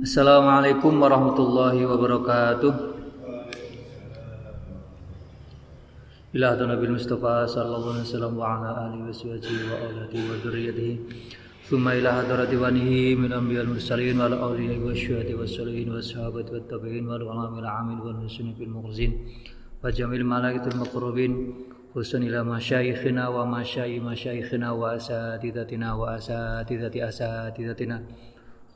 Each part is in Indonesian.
Assalamualaikum warahmatullahi wabarakatuh. Ila Nabi Mustafa sallallahu alaihi wasallam wa ala alihi wa sahbihi wa auladihi wa dzurriyyatihi. Thumma ila hadrati wanihi min anbiya'il mursalin wa ala wa syuhadi wa salihin wa sahabati wa tabi'in wa al-ulama al-amin wal muslimin fil mukhzin wa jamil malaikatil khususan ila masyayikhina wa masyayi masyayikhina wa asatidatina wa asatidati asatidatina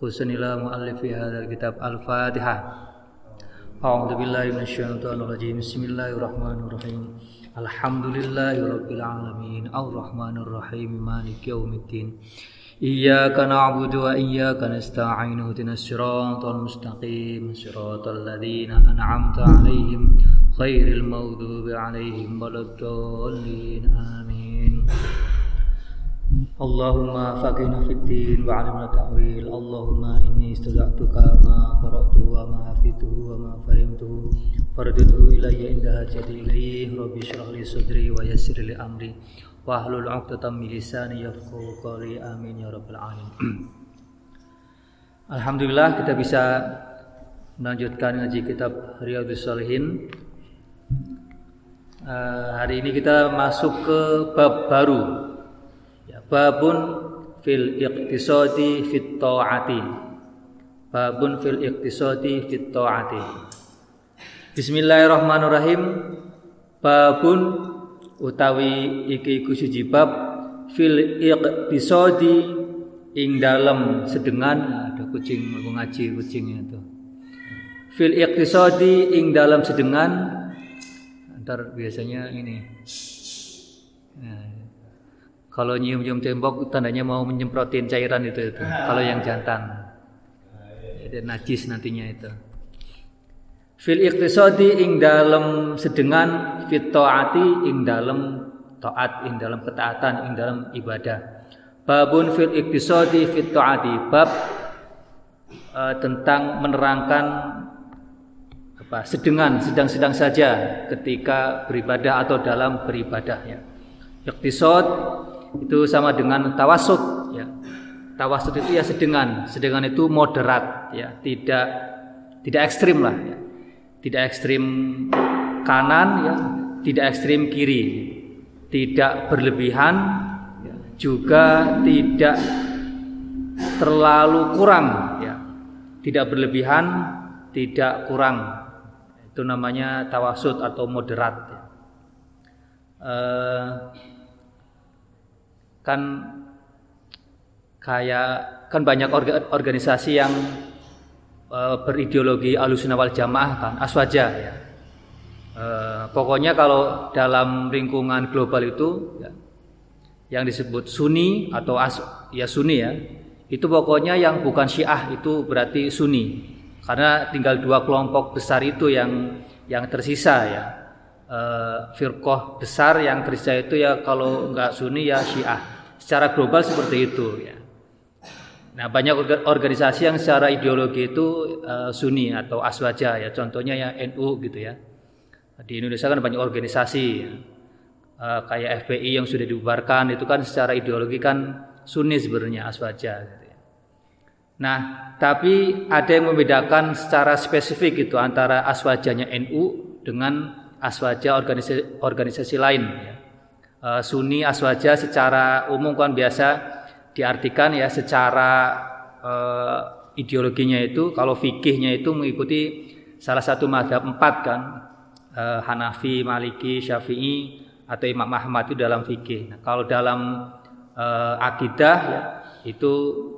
حسن إلى مؤلف هذا الكتاب الفاتحة. أعوذ بالله من الشيطان الرجيم. بسم الله الرحمن الرحيم. الحمد لله رب العالمين. الرحمن الرحيم. مالك يوم الدين. إياك نعبد وإياك نستعين. اهدنا الصراط المستقيم. صراط الذين أنعمت عليهم غير المغضوب عليهم ولا الضالين. آمين. Allahumma faqihna fid din wa 'allimna ta'wil. Allahumma inni istaza'tuka ma qara'tu wa ma hafidhu wa ma fahimtu fardudhu ilayya inda hajati ilayhi rabbi shrah li sadri wa yassir li amri. Wahlul 'uqdatam min lisani yafqahu qawli. Amin ya rabbal alamin. Alhamdulillah kita bisa melanjutkan ngaji kitab Riyadhus Shalihin. Uh, hari ini kita masuk ke bab baru babun fil iqtisadi fit ta'ati. Babun fil iqtisadi fit ta'ati. Bismillahirrahmanirrahim. Babun utawi iki iku siji bab fil iqtisadi ing dalam sedengan. Nah, ada kucing mau ngaji kucingnya itu. Fil iqtisadi ing dalam sedengan. Antar biasanya ini. Nah, kalau nyium-nyium tembok tandanya mau menyemprotin cairan itu itu. Kalau yang jantan. Itu najis nantinya itu. Fil iqtisadi ing dalam sedengan fit taati ing dalam taat ing dalam ketaatan ing dalam ibadah. Babun fil iqtisadi fit taati. Bab uh, tentang menerangkan apa sedengan sedang-sedang saja ketika beribadah atau dalam beribadah ya iqtisad itu sama dengan tawasud ya. Tawasud itu ya sedengan. Sedengan itu moderat ya. Tidak tidak ekstrim lah ya. Tidak ekstrim kanan ya, tidak ekstrim kiri, tidak berlebihan, ya, juga tidak terlalu kurang, ya, tidak berlebihan, tidak kurang. Itu namanya tawasud atau moderat. Ya. Uh, kan kayak kan banyak organisasi yang berideologi alusuna wal jamaah kan aswaja ya. E, pokoknya kalau dalam lingkungan global itu ya, yang disebut Sunni atau as, ya Sunni ya itu pokoknya yang bukan Syiah itu berarti Sunni karena tinggal dua kelompok besar itu yang yang tersisa ya e, firqoh besar yang tersisa itu ya kalau nggak Sunni ya Syiah secara global seperti itu ya Nah, banyak organisasi yang secara ideologi itu uh, Sunni atau Aswaja ya. Contohnya ya NU gitu ya. Di Indonesia kan banyak organisasi ya. uh, kayak FPI yang sudah dibubarkan itu kan secara ideologi kan Sunni sebenarnya Aswaja gitu ya. Nah, tapi ada yang membedakan secara spesifik itu antara Aswajanya NU dengan Aswaja organisasi, organisasi lain ya. Uh, Sunni Aswaja secara umum kan biasa diartikan ya secara uh, ideologinya itu kalau fikihnya itu mengikuti salah satu madhab empat kan uh, Hanafi, Maliki, Syafi'i atau Imam Ahmad itu dalam fikih. Nah, kalau dalam uh, akidah ya itu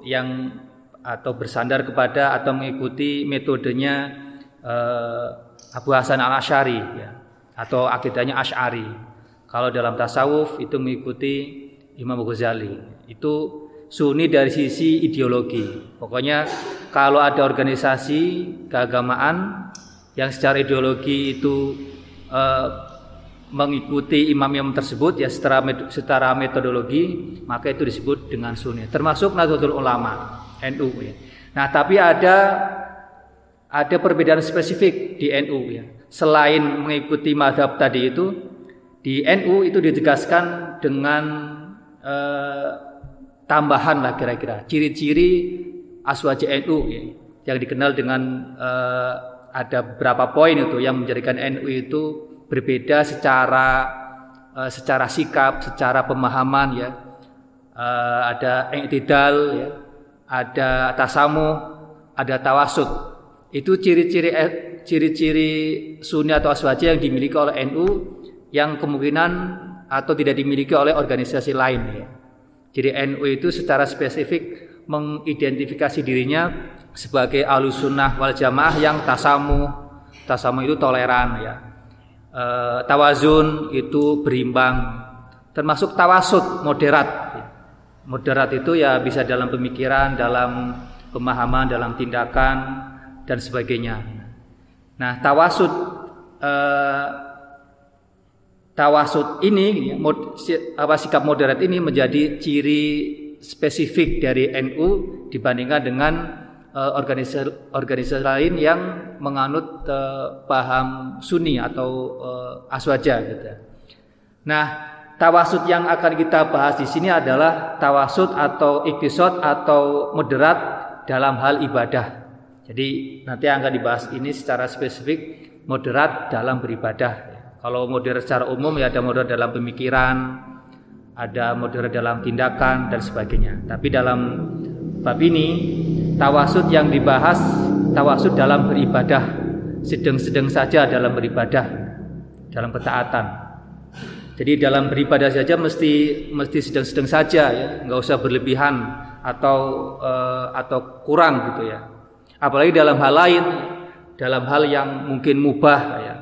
yang atau bersandar kepada atau mengikuti metodenya uh, Abu Hasan al Ashari ya atau akidahnya Ash'ari. Kalau dalam tasawuf itu mengikuti Imam Ghazali. Itu Sunni dari sisi ideologi. Pokoknya kalau ada organisasi keagamaan yang secara ideologi itu eh, mengikuti imam-imam tersebut ya secara secara metodologi maka itu disebut dengan Sunni. Termasuk Nahdlatul Ulama NU ya. Nah, tapi ada ada perbedaan spesifik di NU ya. Selain mengikuti madhab tadi itu di NU itu ditegaskan dengan eh, tambahan lah kira-kira ciri-ciri aswaja NU ya. yang dikenal dengan uh, ada berapa poin itu yang menjadikan NU itu berbeda secara uh, secara sikap, secara pemahaman ya. Uh, ada i'tidal ya, ada tasamu, ada tawasud. Itu ciri-ciri ciri-ciri sunni atau aswaja yang dimiliki oleh NU yang kemungkinan atau tidak dimiliki oleh organisasi lain ya. Jadi NU itu secara spesifik mengidentifikasi dirinya sebagai alusunnah wal jamaah yang tasamu. Tasamu itu toleran ya. E, tawazun itu berimbang termasuk tawasud moderat moderat itu ya bisa dalam pemikiran dalam pemahaman dalam tindakan dan sebagainya nah tawasud e, tawasud ini mod, apa sikap moderat ini menjadi ciri spesifik dari NU dibandingkan dengan uh, organisasi organisasi lain yang menganut uh, paham Sunni atau uh, Aswaja gitu. Nah, tawasud yang akan kita bahas di sini adalah tawasud atau iktisod atau moderat dalam hal ibadah. Jadi nanti akan dibahas ini secara spesifik moderat dalam beribadah. Kalau moderat secara umum ya ada moderat dalam pemikiran, ada moderat dalam tindakan dan sebagainya. Tapi dalam bab ini tawasud yang dibahas tawasud dalam beribadah sedang-sedang saja dalam beribadah dalam ketaatan jadi dalam beribadah saja mesti mesti sedang-sedang saja ya nggak usah berlebihan atau uh, atau kurang gitu ya apalagi dalam hal lain dalam hal yang mungkin mubah ya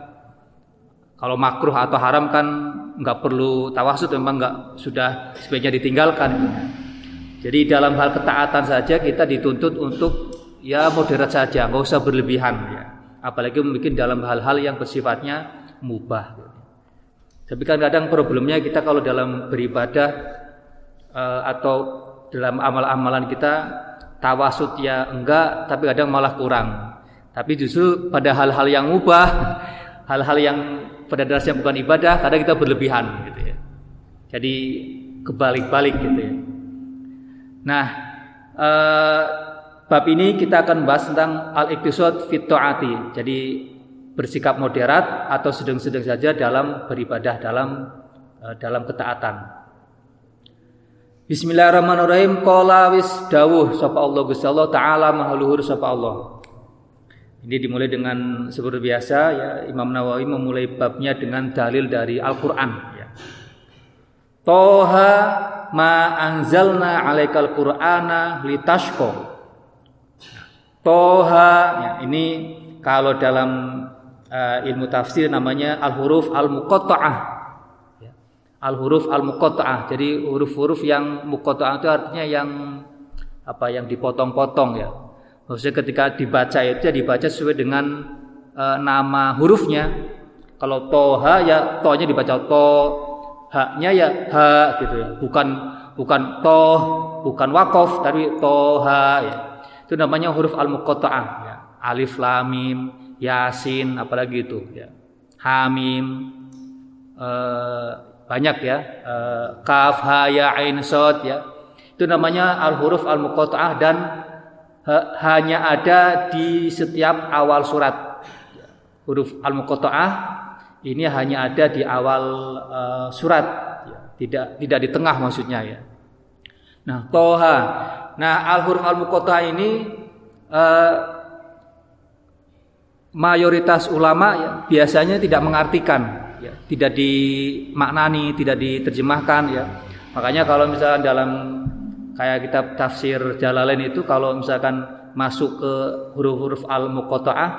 kalau makruh atau haram kan nggak perlu tawasud memang nggak sudah sebaiknya ditinggalkan jadi dalam hal ketaatan saja kita dituntut untuk ya moderat saja, nggak usah berlebihan ya. Apalagi mungkin dalam hal-hal yang bersifatnya mubah. Tapi kan kadang problemnya kita kalau dalam beribadah uh, atau dalam amal-amalan kita tawasud ya enggak, tapi kadang malah kurang. Tapi justru pada hal-hal yang mubah, hal-hal yang pada dasarnya bukan ibadah, kadang kita berlebihan gitu ya. Jadi kebalik-balik gitu ya. Nah, eh, bab ini kita akan bahas tentang al-iktisad fit. Jadi bersikap moderat atau sedang-sedang saja dalam beribadah dalam eh, dalam ketaatan. Bismillahirrahmanirrahim. Qala wis dawuh sapa Allah Gusti Allah taala mahaluhur sapa Allah. Ini dimulai dengan seperti biasa ya Imam Nawawi memulai babnya dengan dalil dari Al-Qur'an ya. Toha ma anzalna alaikal qur'ana litashko toha ya, ini kalau dalam uh, ilmu tafsir namanya al huruf al muqatta'ah ya. Al huruf al muqatta'ah jadi huruf-huruf yang muqatta'ah itu artinya yang apa yang dipotong-potong ya. Maksudnya ketika dibaca itu ya dibaca sesuai dengan uh, nama hurufnya. Kalau toha ya tohnya dibaca to haknya ya ha gitu ya. Bukan bukan toh bukan wakof tapi toha ya. Itu namanya huruf al muqatta'ah ya. alif lam mim yasin apalagi itu ya. Hamim eh, banyak ya eh, kaf ha ya ain sod ya itu namanya al huruf al muqatta'ah dan ha, hanya ada di setiap awal surat huruf al muqatta'ah ini hanya ada di awal uh, surat, ya. tidak tidak di tengah maksudnya ya. Nah, toha. Nah, al huruf al muqatta ini uh, mayoritas ulama ya, biasanya tidak mengartikan, ya, tidak dimaknani, tidak diterjemahkan ya. Makanya kalau misalkan dalam kayak kitab tafsir Jalalain itu kalau misalkan masuk ke huruf-huruf al muqatta'ah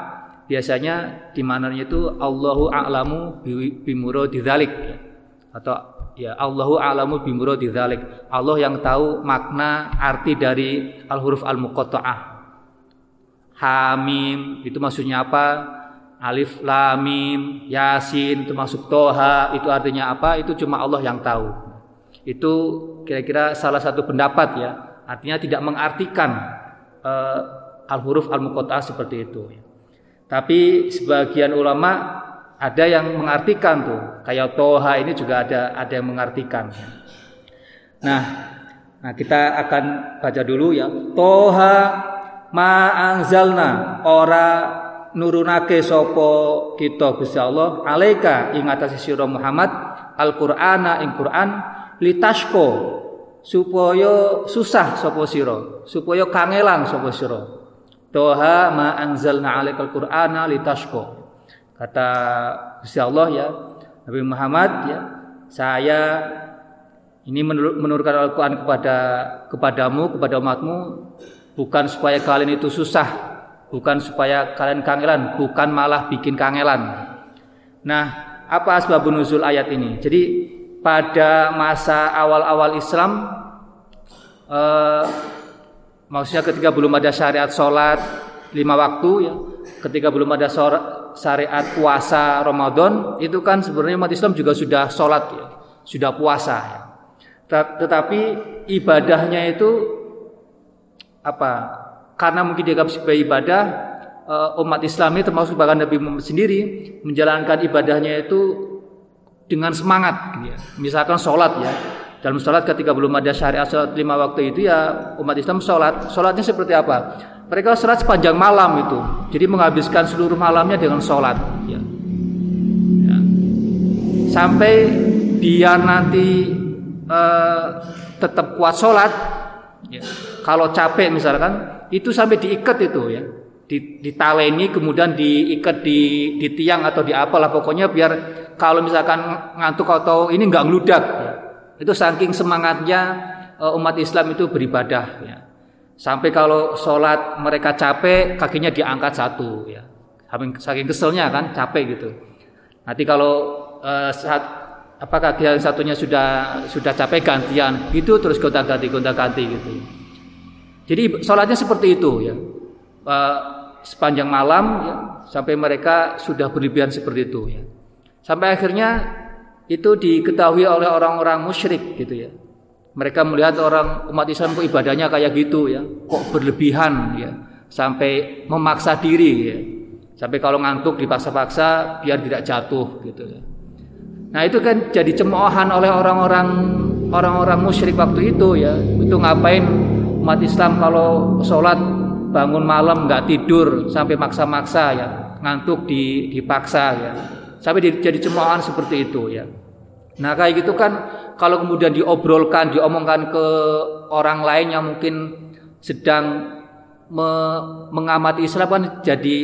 biasanya di mananya itu Allahu a'lamu bimuradi dzalik atau ya Allahu a'lamu bimuradi dzalik. Allah yang tahu makna arti dari al huruf al muqatta'ah. Hamim itu maksudnya apa? Alif lam mim, Yasin itu masuk Toha itu artinya apa? Itu cuma Allah yang tahu. Itu kira-kira salah satu pendapat ya. Artinya tidak mengartikan uh, al huruf al muqatta'ah seperti itu. Tapi sebagian ulama ada yang mengartikan tuh, kayak toha ini juga ada ada yang mengartikan. Nah, nah kita akan baca dulu ya. Toha ma anzalna ora nurunake sapa kita Gusti Allah alaika ing atase sira Muhammad Al-Qur'ana ing Qur'an litashko supaya susah sapa sira supaya kangelan sapa sira. Toha ma anzalna alaikal Qur'ana litashko. Kata Gusti Allah ya Nabi Muhammad ya saya ini menurunkan Al-Quran kepada kepadamu, kepada umatmu, bukan supaya kalian itu susah, bukan supaya kalian kangelan, bukan malah bikin kangelan. Nah, apa sebab nuzul ayat ini? Jadi pada masa awal-awal Islam, eh, maksudnya ketika belum ada syariat sholat lima waktu, ya, ketika belum ada syariat puasa Ramadan, itu kan sebenarnya umat Islam juga sudah sholat, ya, sudah puasa. Ya tetapi ibadahnya itu apa? Karena mungkin dianggap sebagai ibadah eh, umat Islam ini termasuk bahkan Nabi Muhammad sendiri menjalankan ibadahnya itu dengan semangat gitu ya. Misalkan sholat ya. Dalam sholat ketika belum ada syariat sholat lima waktu itu ya umat Islam sholat. Sholatnya seperti apa? Mereka sholat sepanjang malam itu. Jadi menghabiskan seluruh malamnya dengan sholat. Ya. Ya. Sampai biar nanti uh, tetap kuat sholat ya. kalau capek misalkan itu sampai diikat itu ya. Di, ditaleni kemudian diikat di, di tiang atau di apalah pokoknya biar kalau misalkan ngantuk atau ini nggak ngeludak ya. itu saking semangatnya uh, umat Islam itu beribadah ya. Sampai kalau sholat mereka capek kakinya diangkat satu ya. Saking keselnya kan capek gitu. Nanti kalau uh, saat apakah yang satunya sudah sudah capek gantian gitu terus gonta ganti gonta ganti gitu jadi sholatnya seperti itu ya. Sepanjang malam ya, sampai mereka sudah berlebihan seperti itu ya. Sampai akhirnya itu diketahui oleh orang-orang musyrik gitu ya. Mereka melihat orang umat Islam kok ibadahnya kayak gitu ya. Kok berlebihan ya. Sampai memaksa diri ya. Sampai kalau ngantuk dipaksa-paksa biar tidak jatuh gitu ya. Nah itu kan jadi cemoohan oleh orang-orang orang-orang musyrik waktu itu ya. Itu ngapain umat Islam kalau sholat bangun malam nggak tidur sampai maksa-maksa ya. Ngantuk di, dipaksa ya. Sampai di, jadi cemoohan seperti itu ya. Nah kayak gitu kan kalau kemudian diobrolkan diomongkan ke orang lain yang mungkin sedang me, mengamati Islam kan jadi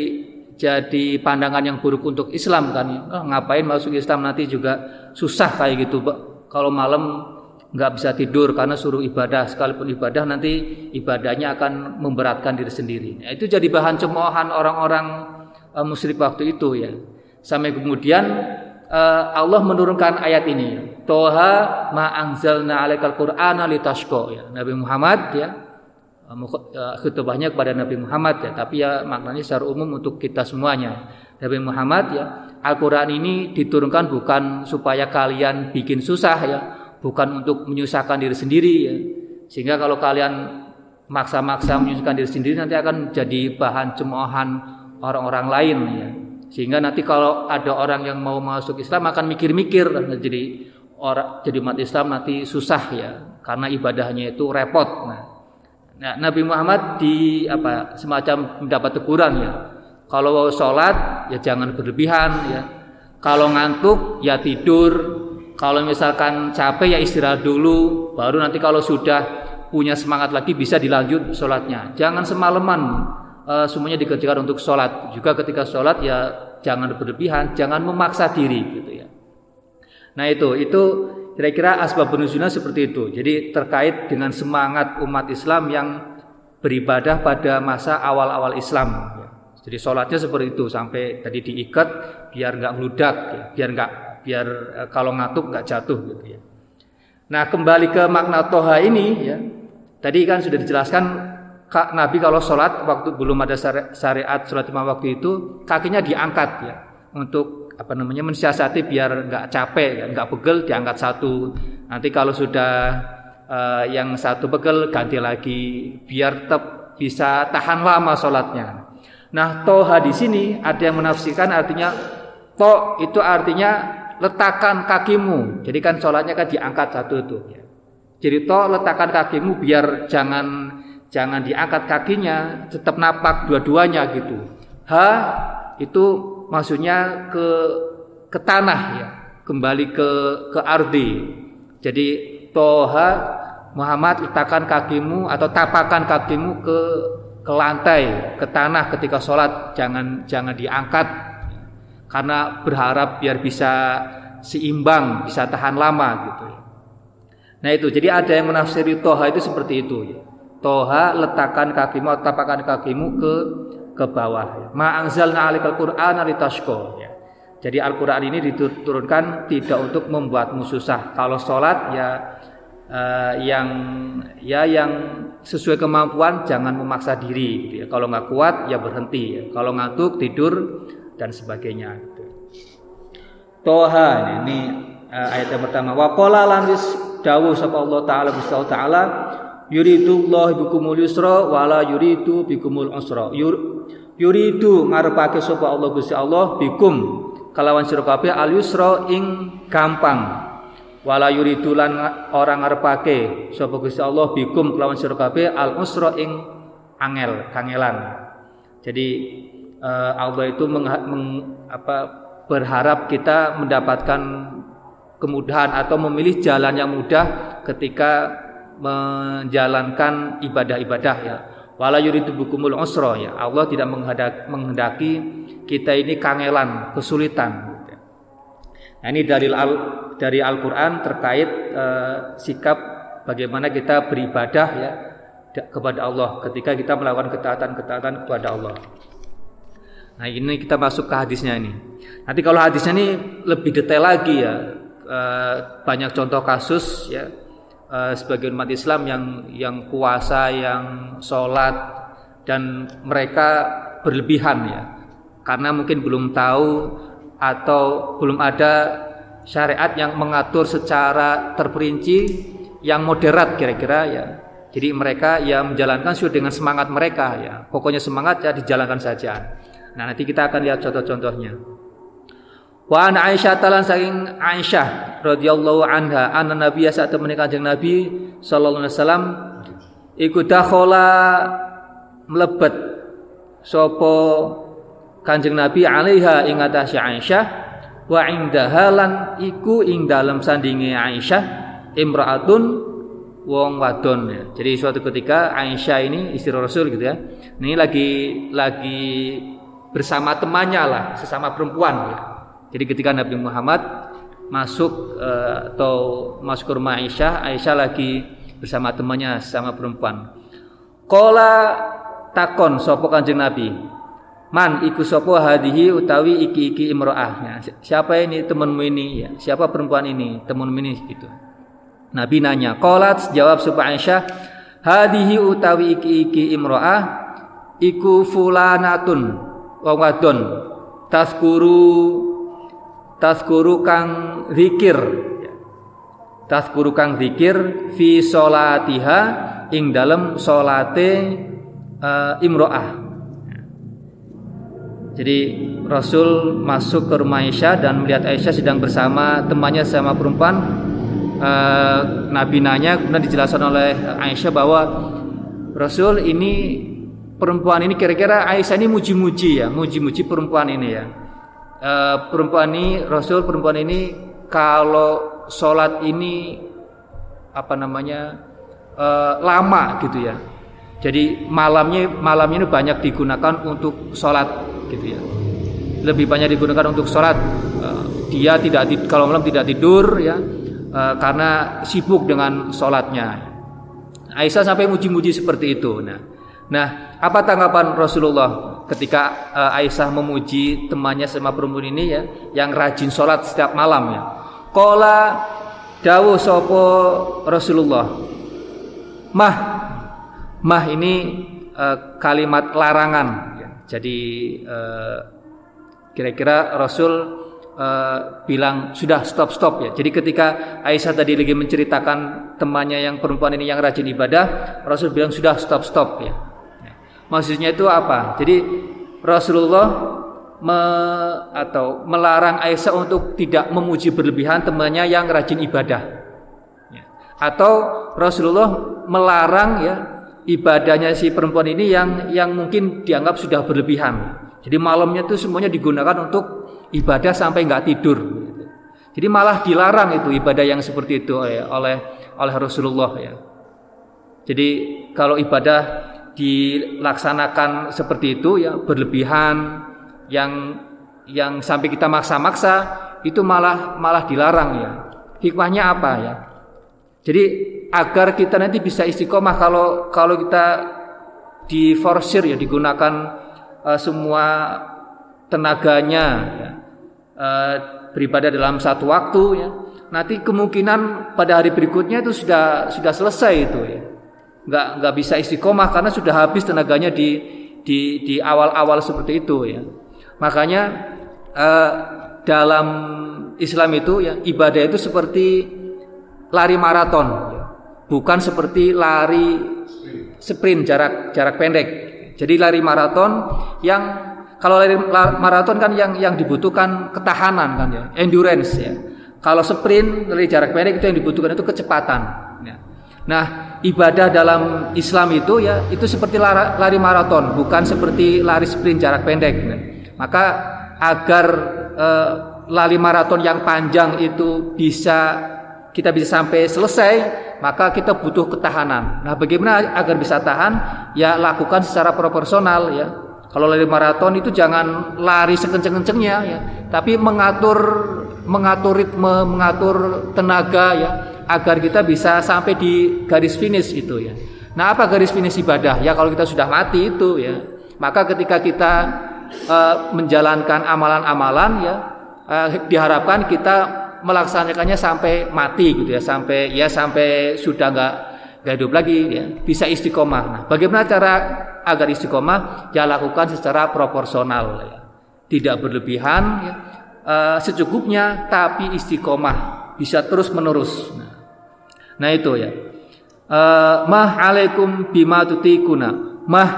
jadi pandangan yang buruk untuk Islam kan oh, ngapain masuk Islam nanti juga susah kayak gitu kalau malam nggak bisa tidur karena suruh ibadah. Sekalipun ibadah nanti ibadahnya akan memberatkan diri sendiri. Nah, itu jadi bahan cemoohan orang-orang uh, musyrik waktu itu ya. Sampai kemudian uh, Allah menurunkan ayat ini Toha ma anzalna alaikal qur'ana litashqa ya. Nabi Muhammad ya. Eh, khutbahnya kepada Nabi Muhammad ya, tapi ya maknanya secara umum untuk kita semuanya. Nabi Muhammad ya, Al-Qur'an ini diturunkan bukan supaya kalian bikin susah ya, bukan untuk menyusahkan diri sendiri ya. Sehingga kalau kalian maksa-maksa menyusahkan diri sendiri nanti akan jadi bahan cemoohan orang-orang lain ya. Sehingga nanti kalau ada orang yang mau masuk Islam akan mikir-mikir jadi orang jadi umat Islam nanti susah ya karena ibadahnya itu repot. Nah, Nah, Nabi Muhammad di apa semacam mendapat teguran ya. Kalau sholat ya jangan berlebihan ya. Kalau ngantuk ya tidur. Kalau misalkan capek ya istirahat dulu. Baru nanti kalau sudah punya semangat lagi bisa dilanjut sholatnya. Jangan semalaman e, semuanya dikerjakan untuk sholat. Juga ketika sholat ya jangan berlebihan, jangan memaksa diri gitu ya. Nah itu itu Kira-kira asbab nuzulnya seperti itu. Jadi terkait dengan semangat umat Islam yang beribadah pada masa awal-awal Islam. Jadi sholatnya seperti itu sampai tadi diikat biar nggak meludak, ya. biar nggak biar eh, kalau ngantuk nggak jatuh gitu ya. Nah kembali ke makna toha ini ya. Tadi kan sudah dijelaskan Kak Nabi kalau sholat waktu belum ada syariat sholat lima waktu itu kakinya diangkat ya untuk apa namanya mensiasati biar nggak capek ya, nggak pegel diangkat satu nanti kalau sudah uh, yang satu pegel ganti lagi biar tetap bisa tahan lama sholatnya nah toha di sini ada yang menafsirkan artinya to itu artinya letakkan kakimu. Jadi kan sholatnya kan diangkat satu itu. Jadi to letakkan kakimu biar jangan jangan diangkat kakinya, tetap napak dua-duanya gitu. H itu maksudnya ke ke tanah ya, kembali ke ke ardi. Jadi toha Muhammad letakkan kakimu atau tapakan kakimu ke ke lantai, ke tanah ketika sholat, jangan jangan diangkat karena berharap biar bisa seimbang, bisa tahan lama gitu. Nah itu, jadi ada yang menafsiri toha itu seperti itu. Ya. Toha letakkan kakimu tapakan kakimu ke ke bawah. Ya. Ma'anzalna alikal Qur'an litashko. Ya. Jadi Al-Quran ini diturunkan tidak untuk membuatmu susah. Kalau sholat ya uh, yang ya yang sesuai kemampuan jangan memaksa diri gitu ya. Kalau nggak kuat ya berhenti ya. Kalau ngantuk tidur dan sebagainya gitu. Toha ini, uh, ayat yang pertama. Wa qala lan dawuh sapa Allah taala Gusti Allah taala yuridullah bikumul yusra wala yuridu bikumul usra. Yur, yuridu ngarepake sapa Allah Gusti Allah bikum kalawan sira kabeh al yusra ing gampang wala yuridu lan orang ngarepake sapa Gusti Allah bikum kelawan sira kabeh al usra ing angel kangelan jadi uh, Allah itu meng, meng, apa, berharap kita mendapatkan kemudahan atau memilih jalan yang mudah ketika menjalankan ibadah-ibadah ya. Wala yuridu bikumul usra ya. Allah tidak menghendaki kita ini kangelan kesulitan. Nah, ini dari al dari Al-Qur'an terkait uh, sikap bagaimana kita beribadah ya kepada Allah ketika kita melakukan ketaatan-ketaatan kepada Allah. Nah, ini kita masuk ke hadisnya ini. Nanti kalau hadisnya ini lebih detail lagi ya. Uh, banyak contoh kasus ya uh, sebagai umat Islam yang yang puasa, yang sholat dan mereka berlebihan ya. Karena mungkin belum tahu atau belum ada syariat yang mengatur secara terperinci yang moderat kira-kira ya. Jadi mereka ya menjalankan sesuai dengan semangat mereka ya. Pokoknya semangat ya dijalankan saja. Nah, nanti kita akan lihat contoh-contohnya. Wa an Aisyah talan saking Aisyah radhiyallahu anha anna nabiyya saat menikah kanjeng Nabi sallallahu alaihi wasallam iku dakhala mlebet sapa Kanjeng Nabi alaiha ing atase Aisyah wa indaha lan iku ing dalam sandinge Aisyah imraatun wong wadon ya. Jadi suatu ketika Aisyah ini istri Rasul gitu ya. Ini lagi lagi bersama temannya lah, sesama perempuan ya. Jadi ketika Nabi Muhammad masuk uh, atau masuk ke rumah Aisyah, Aisyah lagi bersama temannya sesama perempuan. Kola takon sopo kanjeng Nabi, Man iku sopo hadihi utawi iki iki imroah. Ya, siapa ini temanmu ini? Ya, siapa perempuan ini? Temanmu ini gitu. Nabi nanya. Qalat jawab supaya Aisyah, hadihi utawi iki iki imroah iku fulanatun wong wadon taskuru taskuru kang zikir taskuru kang zikir fi solatiha ing dalam solate uh, imroah jadi Rasul masuk ke rumah Aisyah dan melihat Aisyah sedang bersama temannya sama perempuan. Uh, Nabi nanya kemudian dijelaskan oleh Aisyah bahwa Rasul ini perempuan ini kira-kira Aisyah ini muji-muji ya, muji-muji perempuan ini ya. Uh, perempuan ini Rasul perempuan ini kalau sholat ini apa namanya uh, lama gitu ya. Jadi malamnya malamnya ini banyak digunakan untuk sholat gitu ya lebih banyak digunakan untuk sholat uh, dia tidak kalau malam tidak tidur ya uh, karena sibuk dengan sholatnya Aisyah sampai muji-muji seperti itu nah nah apa tanggapan Rasulullah ketika uh, Aisyah memuji temannya sama perempuan ini ya yang rajin sholat setiap malam ya kola dawuh sopo Rasulullah mah mah ini uh, kalimat larangan jadi eh, kira-kira Rasul uh, bilang sudah stop stop ya. Jadi ketika Aisyah tadi lagi menceritakan temannya yang perempuan ini yang rajin ibadah, Rasul bilang sudah stop stop ya. Ya. Maksudnya itu apa? Jadi Rasulullah me, atau melarang Aisyah untuk tidak memuji berlebihan temannya yang rajin ibadah. Ya. Atau Rasulullah melarang ya ibadahnya si perempuan ini yang yang mungkin dianggap sudah berlebihan. Jadi malamnya itu semuanya digunakan untuk ibadah sampai nggak tidur. Jadi malah dilarang itu ibadah yang seperti itu oleh oleh Rasulullah ya. Jadi kalau ibadah dilaksanakan seperti itu ya berlebihan yang yang sampai kita maksa-maksa itu malah malah dilarang ya. Hikmahnya apa ya? Jadi agar kita nanti bisa istiqomah kalau kalau kita diforsir ya digunakan uh, semua tenaganya ya, uh, beribadah dalam satu waktu ya. Nanti kemungkinan pada hari berikutnya itu sudah sudah selesai itu ya. Nggak nggak bisa istiqomah karena sudah habis tenaganya di di di awal-awal seperti itu ya. Makanya uh, dalam Islam itu ya ibadah itu seperti lari maraton, ya. bukan seperti lari sprint jarak jarak pendek. Jadi lari maraton yang kalau lari maraton kan yang yang dibutuhkan ketahanan kan ya, endurance ya. Kalau sprint lari jarak pendek itu yang dibutuhkan itu kecepatan. Ya. Nah ibadah dalam Islam itu ya itu seperti lari, maraton, bukan seperti lari sprint jarak pendek. Maka agar eh, lari maraton yang panjang itu bisa kita bisa sampai selesai, maka kita butuh ketahanan. Nah, bagaimana agar bisa tahan? Ya lakukan secara proporsional ya. Kalau lari maraton itu jangan lari sekenceng-kencengnya ya, tapi mengatur mengatur ritme, mengatur tenaga ya agar kita bisa sampai di garis finish itu ya. Nah, apa garis finish ibadah? Ya kalau kita sudah mati itu ya. Maka ketika kita uh, menjalankan amalan-amalan ya uh, diharapkan kita melaksanakannya sampai mati gitu ya, sampai ya sampai sudah nggak nggak hidup lagi ya, bisa istiqomah. Nah, bagaimana cara agar istiqomah? Ya lakukan secara proporsional ya. Tidak berlebihan ya, uh, secukupnya tapi istiqomah, bisa terus menerus. Nah, nah itu ya. Uh, mah alaikum bima tutikuna. Mah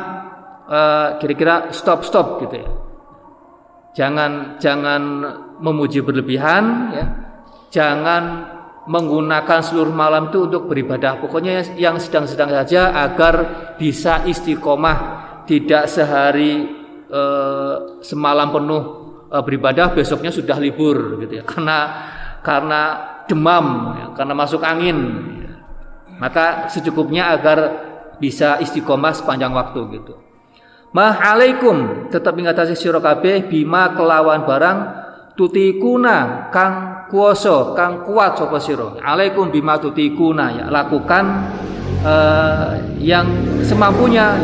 uh, kira-kira stop stop gitu ya. Jangan jangan memuji berlebihan ya jangan menggunakan seluruh malam itu untuk beribadah. Pokoknya yang sedang-sedang saja agar bisa istiqomah, tidak sehari semalam penuh beribadah, besoknya sudah libur gitu ya. Karena karena demam, ya, karena masuk angin. Ya. Maka secukupnya agar bisa istiqomah sepanjang waktu gitu. Ma'alaikum tetap ingatasi sira kabeh bima kelawan barang tutikuna kang kuoso kang kuat sapa sira alaikum bima tutikuna ya lakukan uh, yang semampunya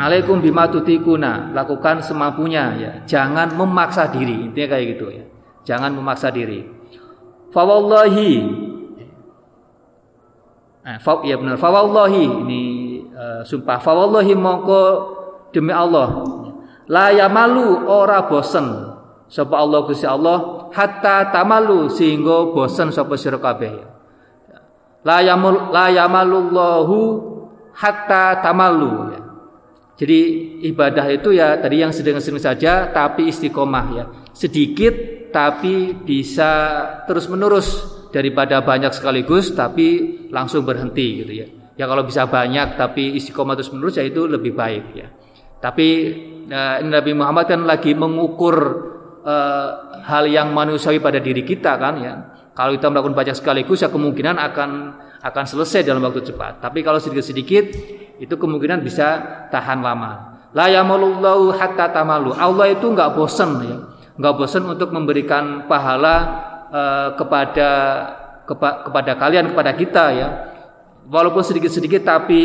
alaikum bima tutikuna lakukan semampunya ya. Jangan memaksa diri intinya kayak gitu ya. Jangan memaksa diri. Fawallahi. Eh, fa, ya benar fawallahi. Ini uh, sumpah. Fawallahi mongko demi Allah. La yamalu ora bosen. Sapa Allah Gusti Allah. Hatta tamalu sehingga bosan sapa sira kabeh la yamul la yamalullahu hatta tamalu ya. Jadi ibadah itu ya tadi yang sedang-sedang saja tapi istiqomah ya sedikit tapi bisa terus menerus daripada banyak sekaligus tapi langsung berhenti gitu ya ya kalau bisa banyak tapi istiqomah terus menerus ya itu lebih baik ya tapi eh, Nabi Muhammad kan lagi mengukur uh, hal yang manusiawi pada diri kita kan ya. Kalau kita melakukan banyak sekaligus ya kemungkinan akan akan selesai dalam waktu cepat. Tapi kalau sedikit-sedikit itu kemungkinan bisa tahan lama. La yamalullahu hatta tamalu. Allah itu nggak bosan ya. Nggak bosan untuk memberikan pahala uh, kepada kepa, kepada kalian kepada kita ya. Walaupun sedikit-sedikit tapi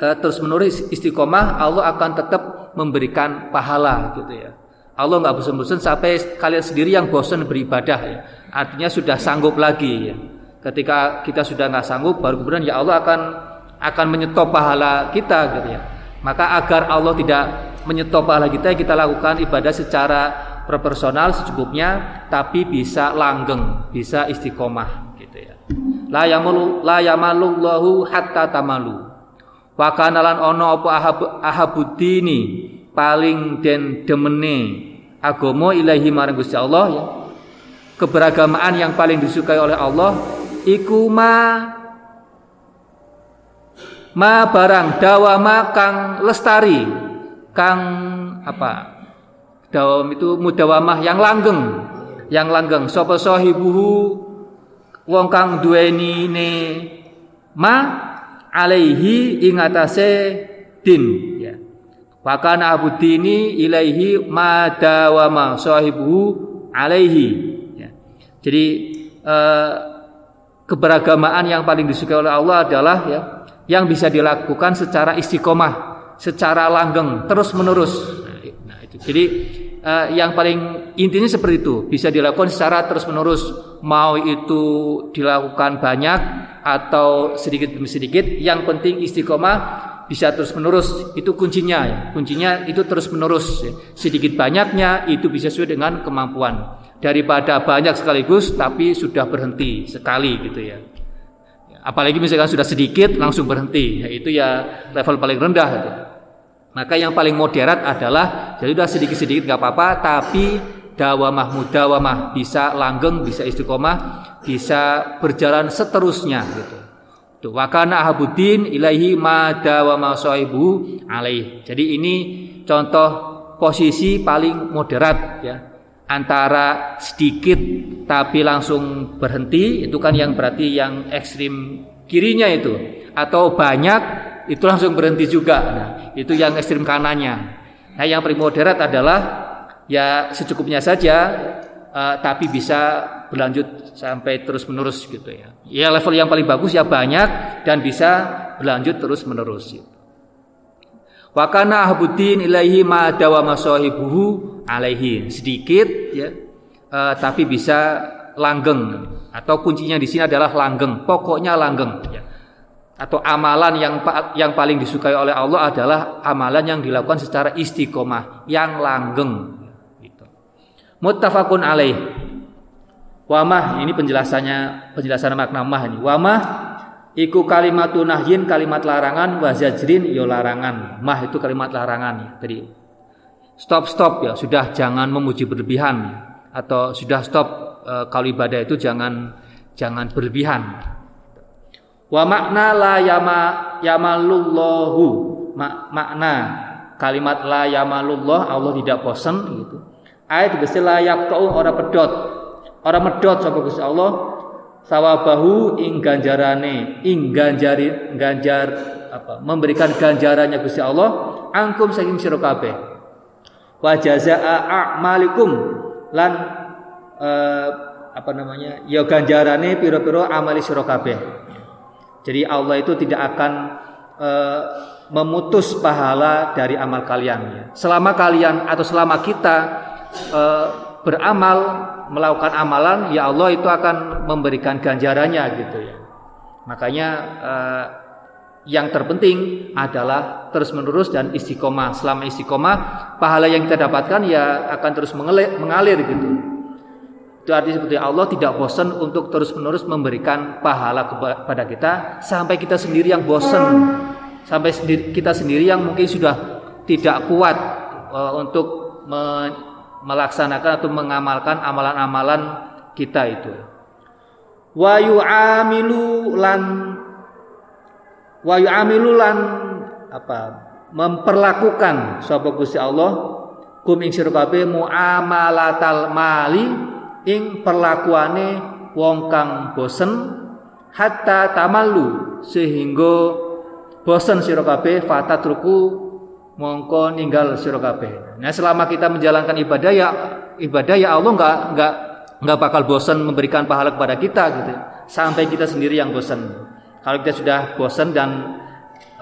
uh, terus menerus istiqomah Allah akan tetap memberikan pahala gitu ya. Allah nggak bosan-bosan sampai kalian sendiri yang bosan beribadah ya. Artinya sudah sanggup lagi ya. Ketika kita sudah nggak sanggup baru kemudian ya Allah akan akan menyetop pahala kita gitu ya. Maka agar Allah tidak menyetop pahala kita kita lakukan ibadah secara proporsional secukupnya tapi bisa langgeng, bisa istiqomah gitu ya. La yamalu la yamalullahu hatta tamalu. Wa kanalan ono apa ahab, ahabudini paling den demene agama ilahi marang Gusti Allah ya. Keberagamaan yang paling disukai oleh Allah iku ma ma barang dawama kang lestari kang apa? Dawam itu mudawamah yang langgeng yang langgeng. Sapa sahibuhu? Wong kang duweni ne ma alaihi ing atase din. Ya. Wa kana abudini ilaihi ma dawama sahibuhu alaihi. Ya. Jadi eh, keberagamaan yang paling disukai oleh Allah adalah ya yang bisa dilakukan secara istiqomah, secara langgeng, terus menerus. Nah, itu. Jadi uh, yang paling intinya seperti itu, bisa dilakukan secara terus menerus, mau itu dilakukan banyak atau sedikit demi sedikit. Yang penting istiqomah bisa terus menerus itu kuncinya ya. Kuncinya itu terus menerus ya. Sedikit banyaknya itu bisa sesuai dengan kemampuan. Daripada banyak sekaligus tapi sudah berhenti sekali gitu ya. Apalagi misalkan sudah sedikit langsung berhenti, yaitu ya level paling rendah itu. Maka yang paling moderat adalah jadi sudah sedikit-sedikit nggak apa-apa, tapi dawamah mudawamah bisa langgeng, bisa istiqomah, bisa berjalan seterusnya gitu. Tuh, wakana ma dawama soibu alaih. Jadi ini contoh posisi paling moderat ya antara sedikit tapi langsung berhenti itu kan yang berarti yang ekstrim kirinya itu. Atau banyak itu langsung berhenti juga. Nah, itu yang ekstrim kanannya. Nah yang paling moderat adalah ya secukupnya saja uh, tapi bisa berlanjut sampai terus menerus gitu ya. Ya level yang paling bagus ya banyak dan bisa berlanjut terus menerus gitu. Wakana ahbudin ilaihi ma dawama sahibuhu alaihi. Sedikit ya. Uh, tapi bisa langgeng atau kuncinya di sini adalah langgeng. Pokoknya langgeng ya. Atau amalan yang yang paling disukai oleh Allah adalah amalan yang dilakukan secara istiqomah, yang langgeng gitu. Muttafaqun alaih. Wamah ini penjelasannya penjelasan makna mah ini. Wamah Iku kalimat nahyin kalimat larangan wazajrin yo larangan. Mah itu kalimat larangan tadi. Stop stop ya, sudah jangan memuji berlebihan atau sudah stop e, kalau ibadah itu jangan jangan berlebihan. Wa makna la yama yamalullahu Ma, makna kalimat la yamalullah Allah tidak bosan gitu. Ayat itu layak kau orang pedot. Orang medot sapa Gusti Allah sawabahu ing ganjarane ing ganjari ganjar apa memberikan ganjarannya Gusti Allah angkum saking sira kabeh wa jazaa a'malikum lan eh, apa namanya ya ganjarane pira-pira amali sira kabeh. Jadi Allah itu tidak akan eh, memutus pahala dari amal kalian. Selama kalian atau selama kita eh, beramal melakukan amalan ya Allah itu akan memberikan ganjarannya gitu ya. Makanya eh, yang terpenting adalah terus menerus dan istiqomah. Selama istiqomah pahala yang kita dapatkan ya akan terus mengalir, mengalir gitu. Itu artinya seperti Allah tidak bosan untuk terus menerus memberikan pahala kepada kita sampai kita sendiri yang bosan. Sampai kita sendiri yang mungkin sudah tidak kuat uh, untuk melaksanakan atau mengamalkan amalan-amalan kita itu. Wa yu'amilu lan wa yu'amilu lan apa? memperlakukan sapa Gusti Allah kum ing sira kabeh muamalatal mali ing perlakuane wong kang bosen hatta tamallu sehingga bosen sira kabeh fatatruku mongko ninggal sira kabeh. Nah, selama kita menjalankan ibadah ya ibadah ya Allah nggak nggak nggak bakal bosan memberikan pahala kepada kita gitu. Sampai kita sendiri yang bosan. Kalau kita sudah bosan dan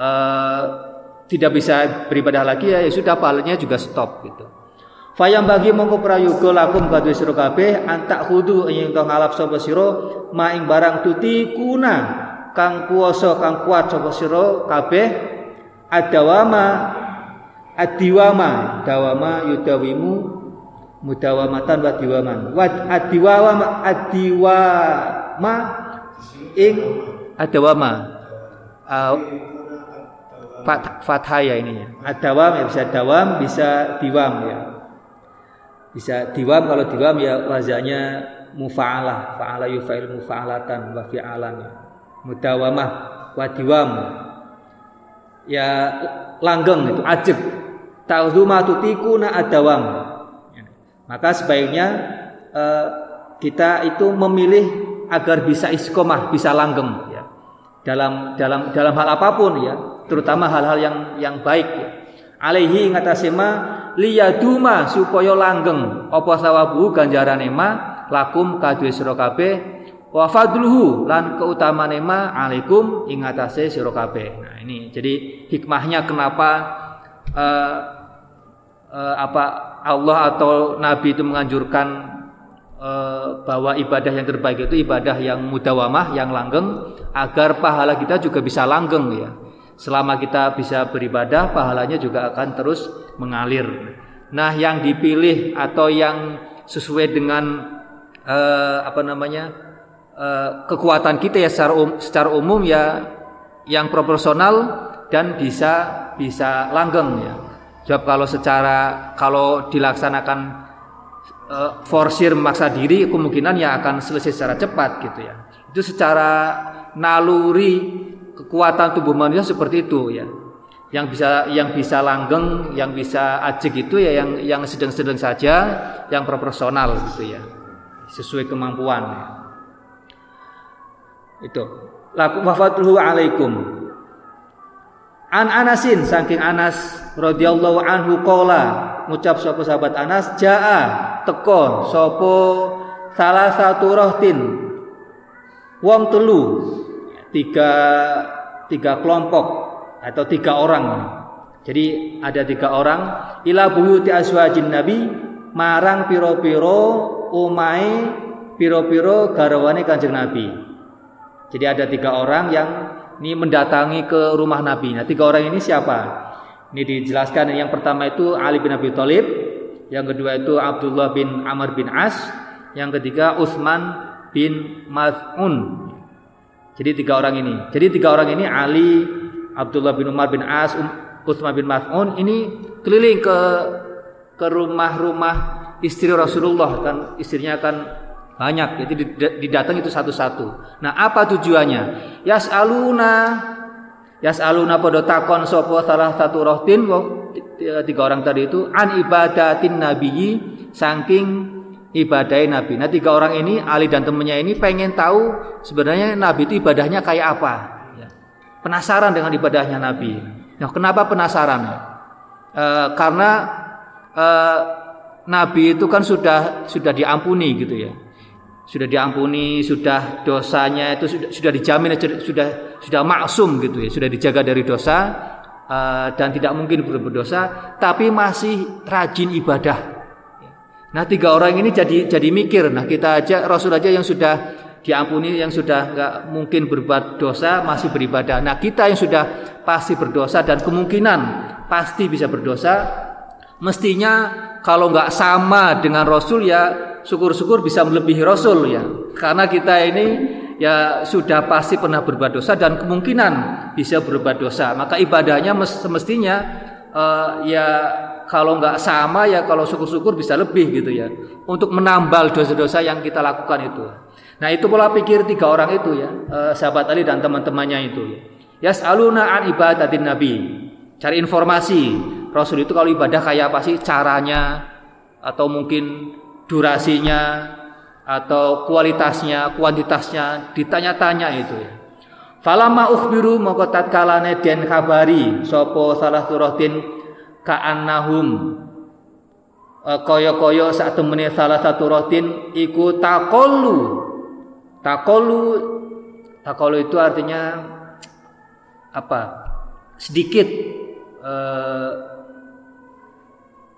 uh, tidak bisa beribadah lagi ya, ya sudah pahalanya juga stop gitu. Fayam bagi mongko prayoga lakum kadhe sira kabeh antak hudu ing to ngalap sapa sira maing barang tuti kuna kang kuwasa kang kuat sapa sira kabeh adawama Adiwama dawama yudawimu mudawamatan wa diwaman wa adiwama adiwama ing adawama uh, fat, fathaya ini ya. Adawam ya bisa dawam bisa diwam ya. Bisa diwam kalau diwam ya wazanya mufa'alah. Fa'ala yufail mufa'alatan wa fi'alan mudawamah wa diwam. Ya langgeng itu ajeg ta'dhuma tutikuna adawam maka sebaiknya uh, kita itu memilih agar bisa istiqomah bisa langgeng. ya dalam dalam dalam hal apa pun ya. Terutama hal-hal yang yang baik ya. Alaihi ngatasema liyaduma supaya langgeng. Apa sawabu ganjaran ema lakum kadue sira kabeh. Wa fadluhu lan keutamaan ma? Alaikum ing atase sira kabeh. Nah, ini jadi hikmahnya kenapa uh, uh, apa Allah atau Nabi itu menganjurkan bahwa ibadah yang terbaik itu ibadah yang mudawamah, yang langgeng agar pahala kita juga bisa langgeng ya. Selama kita bisa beribadah, pahalanya juga akan terus mengalir. Nah, yang dipilih atau yang sesuai dengan uh, apa namanya? Eh, kekuatan kita ya secara um, secara umum ya yang proporsional dan bisa bisa langgeng ya. Sebab kalau secara kalau dilaksanakan uh, forsir memaksa diri kemungkinan ya akan selesai secara cepat gitu ya. Itu secara naluri kekuatan tubuh manusia seperti itu ya. Yang bisa yang bisa langgeng, yang bisa ajik itu ya yang yang sedang-sedang saja, yang proporsional gitu ya. Sesuai kemampuan. Ya. Itu. Laku wafatuhu alaikum. An Anasin saking Anas radhiyallahu anhu qala ngucap sapa sahabat Anas jaa teko sapa salah satu rohtin wong telu tiga tiga kelompok atau tiga orang jadi ada tiga orang ila buyuti aswajin nabi marang piro-piro umai piro-piro garwane kanjeng nabi jadi ada tiga orang yang ini mendatangi ke rumah Nabi. Nah, tiga orang ini siapa? Ini dijelaskan yang pertama itu Ali bin Abi Thalib, yang kedua itu Abdullah bin Amr bin As, yang ketiga Utsman bin Maz'un. Jadi tiga orang ini. Jadi tiga orang ini Ali, Abdullah bin Umar bin As, um, Utsman bin Maz'un ini keliling ke ke rumah-rumah istri Rasulullah kan istrinya kan banyak, jadi didatang itu satu-satu. Nah, apa tujuannya? Yas'aluna Yas'aluna pada takon sopo salah satu rohtin tiga orang tadi itu an ibadatin nabiyyi saking ibadai nabi. Nah, tiga orang ini Ali dan temannya ini pengen tahu sebenarnya nabi itu ibadahnya kayak apa. Ya. Penasaran dengan ibadahnya nabi. Nah, kenapa penasaran? E, karena e, nabi itu kan sudah sudah diampuni gitu ya sudah diampuni, sudah dosanya itu sudah sudah dijamin sudah sudah maksum gitu ya, sudah dijaga dari dosa uh, dan tidak mungkin berdosa, tapi masih rajin ibadah. Nah tiga orang ini jadi jadi mikir, nah kita aja Rasul aja yang sudah diampuni, yang sudah nggak mungkin berbuat dosa masih beribadah. Nah kita yang sudah pasti berdosa dan kemungkinan pasti bisa berdosa, mestinya kalau nggak sama dengan Rasul ya syukur-syukur bisa melebihi Rasul ya. Karena kita ini ya sudah pasti pernah berbuat dosa dan kemungkinan bisa berbuat dosa. Maka ibadahnya semestinya uh, ya kalau nggak sama ya kalau syukur-syukur bisa lebih gitu ya. Untuk menambal dosa-dosa yang kita lakukan itu. Nah itu pola pikir tiga orang itu ya, uh, sahabat Ali dan teman-temannya itu. Yas'aluna an ibadatin Nabi. Cari informasi. Rasul itu kalau ibadah kayak apa sih caranya atau mungkin durasinya atau kualitasnya, kuantitasnya ditanya-tanya itu. Falama ukhbiru moko tatkalane den kabari sapa salah suratin ka'annahum. E, kaya-kaya sak temene salah satu rotin iku takolu. Takolu takolu itu artinya apa? Sedikit. Uh,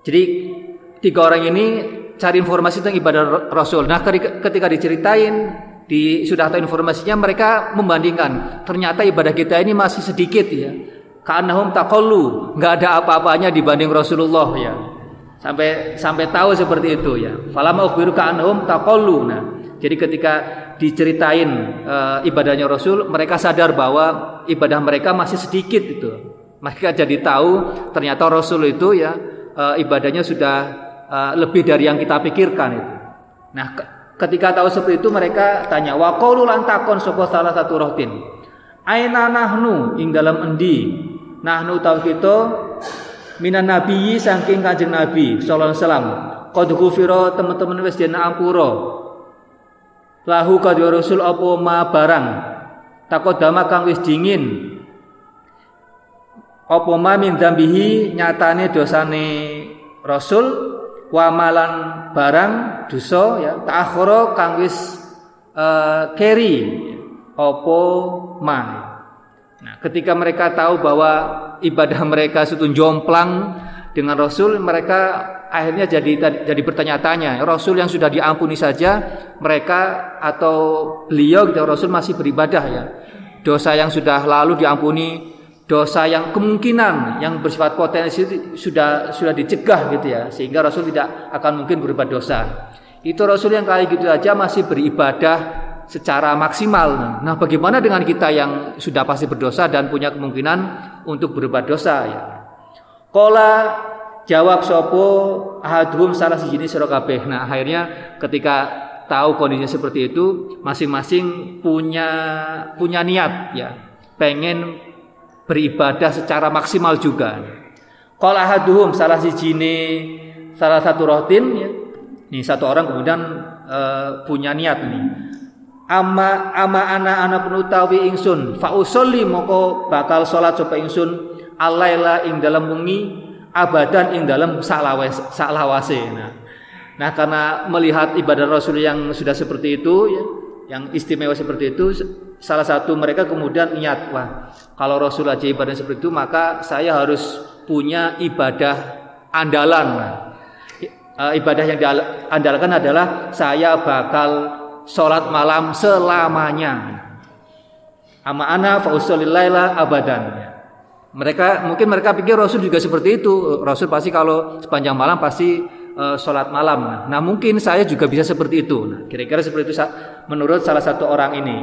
jadi tiga orang ini cari informasi tentang ibadah Rasul. Nah, ketika diceritain di sudah tahu informasinya mereka membandingkan ternyata ibadah kita ini masih sedikit ya. Kanahum taqallu, nggak ada apa-apanya dibanding Rasulullah ya. Sampai sampai tahu seperti itu ya. Falama ukhbiru kanahum taqallu. Nah, jadi ketika diceritain uh, ibadahnya Rasul, mereka sadar bahwa ibadah mereka masih sedikit itu. Mereka jadi tahu ternyata Rasul itu ya uh, ibadahnya sudah uh, lebih dari yang kita pikirkan itu. Nah, ketika tahu seperti itu mereka tanya, "Wa qaulu lan takon sapa salah satu rohtin. Aina nahnu? Ing dalam endi? Nahnu utawi kita minan nabiyyi saking kanjeng nabi sallallahu alaihi wasallam. Qad ghufira teman-teman wis den ampura. Lahu kadya rasul apa ma barang? Takodama kang wis dingin. Apa ma min dzambihi nyatane dosane rasul wa malan barang dosa ya ta'akhara kang wis uh, keri apa ma nah ketika mereka tahu bahwa ibadah mereka itu jomplang dengan rasul mereka akhirnya jadi jadi bertanya-tanya Rasul yang sudah diampuni saja mereka atau beliau gitu Rasul masih beribadah ya? Dosa yang sudah lalu diampuni dosa yang kemungkinan yang bersifat potensi sudah sudah dicegah gitu ya sehingga Rasul tidak akan mungkin berbuat dosa. Itu Rasul yang kali gitu aja masih beribadah secara maksimal. Nah bagaimana dengan kita yang sudah pasti berdosa dan punya kemungkinan untuk berbuat dosa ya? Kola jawab sopo ahadhum salah si jenis kabeh. Nah, akhirnya ketika tahu kondisinya seperti itu, masing-masing punya punya niat ya, pengen beribadah secara maksimal juga. Kalau ahaduhum salah si jenis salah satu rotin ya, nih satu orang kemudian uh, punya niat nih. Ama ama anak-anak penutawi ingsun fa usolli moko bakal sholat coba ingsun alaila ing dalam wengi abadan ing dalam saklawase. Nah, nah karena melihat ibadah Rasul yang sudah seperti itu ya, yang istimewa seperti itu salah satu mereka kemudian niat wah kalau Rasul aja ibadah seperti itu maka saya harus punya ibadah andalan nah, ibadah yang diandalkan adalah saya bakal sholat malam selamanya ama ana fa abadan mereka mungkin mereka pikir Rasul juga seperti itu. Rasul pasti kalau sepanjang malam pasti uh, sholat malam. Nah mungkin saya juga bisa seperti itu. Nah, kira-kira seperti itu menurut salah satu orang ini.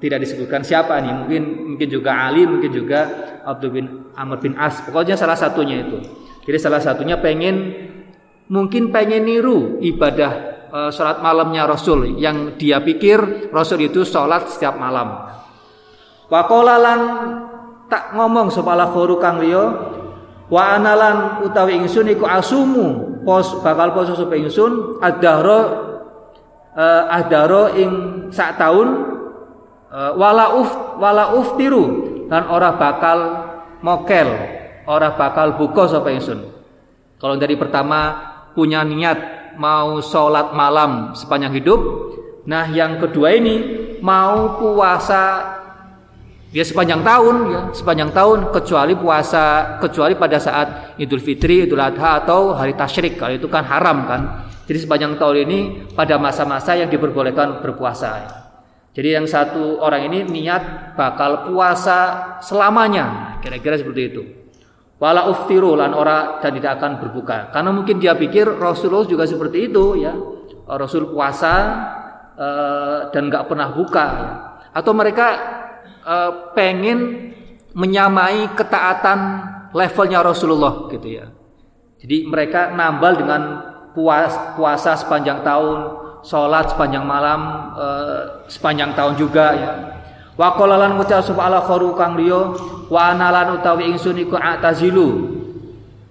Tidak disebutkan siapa nih. Mungkin mungkin juga Ali, mungkin juga Abdul bin Amr bin As. Pokoknya salah satunya itu. Jadi salah satunya pengen mungkin pengen niru ibadah uh, sholat malamnya Rasul yang dia pikir Rasul itu sholat setiap malam. Wakolalan tak ngomong sapa khoru kang liya wa analan utawi ingsun iku asumu pos bakal poso sapa ingsun adahro uh, adaro ing sak taun uh, wala uf wala uftiru dan ora bakal mokel ora bakal buka sapa ingsun kalau dari pertama punya niat mau sholat malam sepanjang hidup nah yang kedua ini mau puasa Ya sepanjang tahun ya, sepanjang tahun kecuali puasa, kecuali pada saat Idul Fitri, Idul Adha atau hari tasyrik. Kalau itu kan haram kan. Jadi sepanjang tahun ini pada masa-masa yang diperbolehkan berpuasa. Jadi yang satu orang ini niat bakal puasa selamanya, kira-kira seperti itu. Wala uftiru lan ora dan tidak akan berbuka. Karena mungkin dia pikir Rasulullah juga seperti itu ya. Rasul puasa uh, dan nggak pernah buka. Atau mereka uh, pengen menyamai ketaatan levelnya Rasulullah gitu ya. Jadi mereka nambal dengan puas, puasa sepanjang tahun, sholat sepanjang malam, uh, sepanjang tahun juga ya. Wa qalalan ngucap sapa ala kharu kang liya wa analan utawi ingsun iku atazilu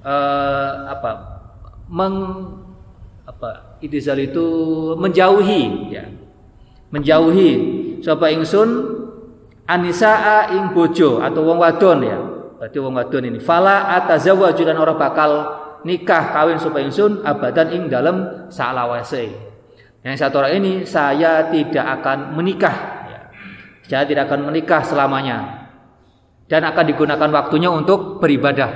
uh, apa meng apa itizal itu menjauhi ya menjauhi sapa ingsun anisaa ing bojo atau wong wadon ya. Berarti wong wadon ini fala atazawwaju dan orang bakal nikah kawin supaya ingsun abadan ing dalam salawase. Yang satu orang ini saya tidak akan menikah ya. Saya tidak akan menikah selamanya. Dan akan digunakan waktunya untuk beribadah.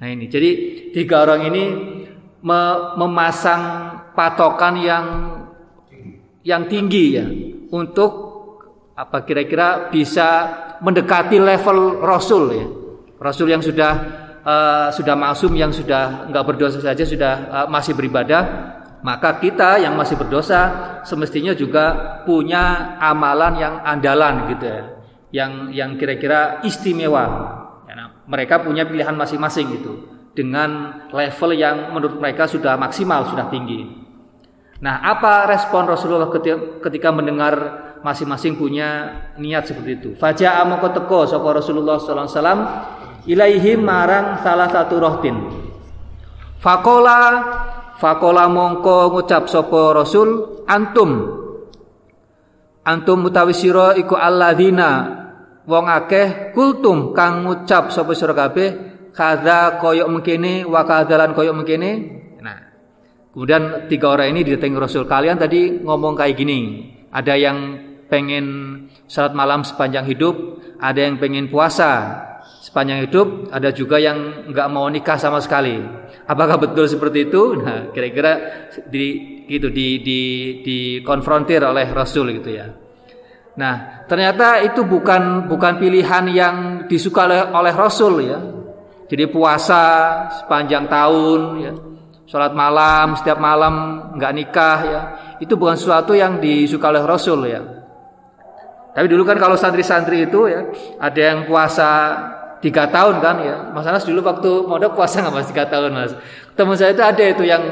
Nah ini jadi tiga orang ini memasang patokan yang yang tinggi ya untuk apa kira-kira bisa mendekati level Rasul ya. Rasul yang sudah uh, sudah masum yang sudah enggak berdosa saja sudah uh, masih beribadah, maka kita yang masih berdosa semestinya juga punya amalan yang andalan gitu ya. Yang yang kira-kira istimewa. Mereka punya pilihan masing-masing gitu dengan level yang menurut mereka sudah maksimal, sudah tinggi. Nah, apa respon Rasulullah ketika, mendengar masing-masing punya niat seperti itu. Faja amoko teko sapa Rasulullah wasallam ilaihim marang salah satu rohtin fakola fakola mongko ngucap sopo rasul antum. Antum utawi sira iku alladzina. Wong akeh kultum kang ngucap sapa sira kabeh kadza koyok mengkene wa kadzalan koyok mengkene. Nah kemudian tiga orang ini didatangi rasul. Kalian tadi ngomong kayak gini ada yang pengen salat malam sepanjang hidup ada yang pengen puasa sepanjang hidup ada juga yang nggak mau nikah sama sekali apakah betul seperti itu nah kira-kira di gitu di di dikonfrontir oleh Rasul gitu ya. Nah, ternyata itu bukan bukan pilihan yang disuka oleh, oleh Rasul ya. Jadi puasa sepanjang tahun ya. Salat malam setiap malam nggak nikah ya. Itu bukan sesuatu yang disuka oleh Rasul ya. Tapi dulu kan kalau santri-santri itu ya ada yang puasa tiga tahun kan ya. Mas Anas dulu waktu modok puasa nggak mas tiga tahun mas. Teman saya itu ada itu yang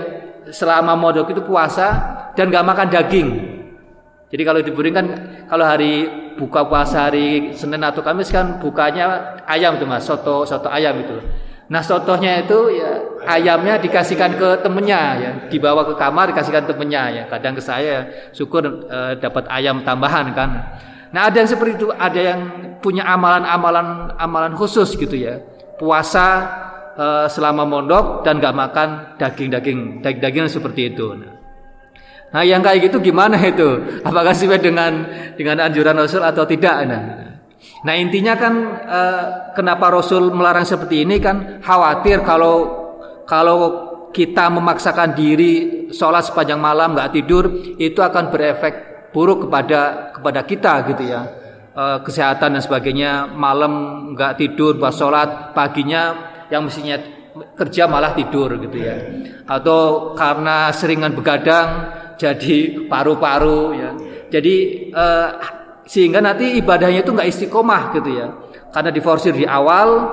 selama modok itu puasa dan nggak makan daging. Jadi kalau diburi kan kalau hari buka puasa hari Senin atau Kamis kan bukanya ayam tuh mas, soto soto ayam itu. Nah sotonya itu ya ayamnya dikasihkan ke temennya ya, dibawa ke kamar dikasihkan temennya ya. Kadang ke saya syukur e, dapat ayam tambahan kan. Nah ada yang seperti itu, ada yang punya amalan-amalan amalan khusus gitu ya. Puasa uh, selama mondok dan gak makan daging-daging daging-daging seperti itu. Nah, yang kayak gitu gimana itu? Apakah sesuai dengan dengan anjuran Rasul atau tidak? Nah, nah intinya kan uh, kenapa Rasul melarang seperti ini kan khawatir kalau kalau kita memaksakan diri sholat sepanjang malam nggak tidur itu akan berefek buruk kepada kepada kita gitu ya. Uh, kesehatan dan sebagainya malam nggak tidur pas sholat paginya yang mestinya kerja malah tidur gitu ya. Atau karena seringan begadang jadi paru-paru ya. Jadi eh, sehingga nanti ibadahnya itu nggak istiqomah gitu ya. Karena diforsir di awal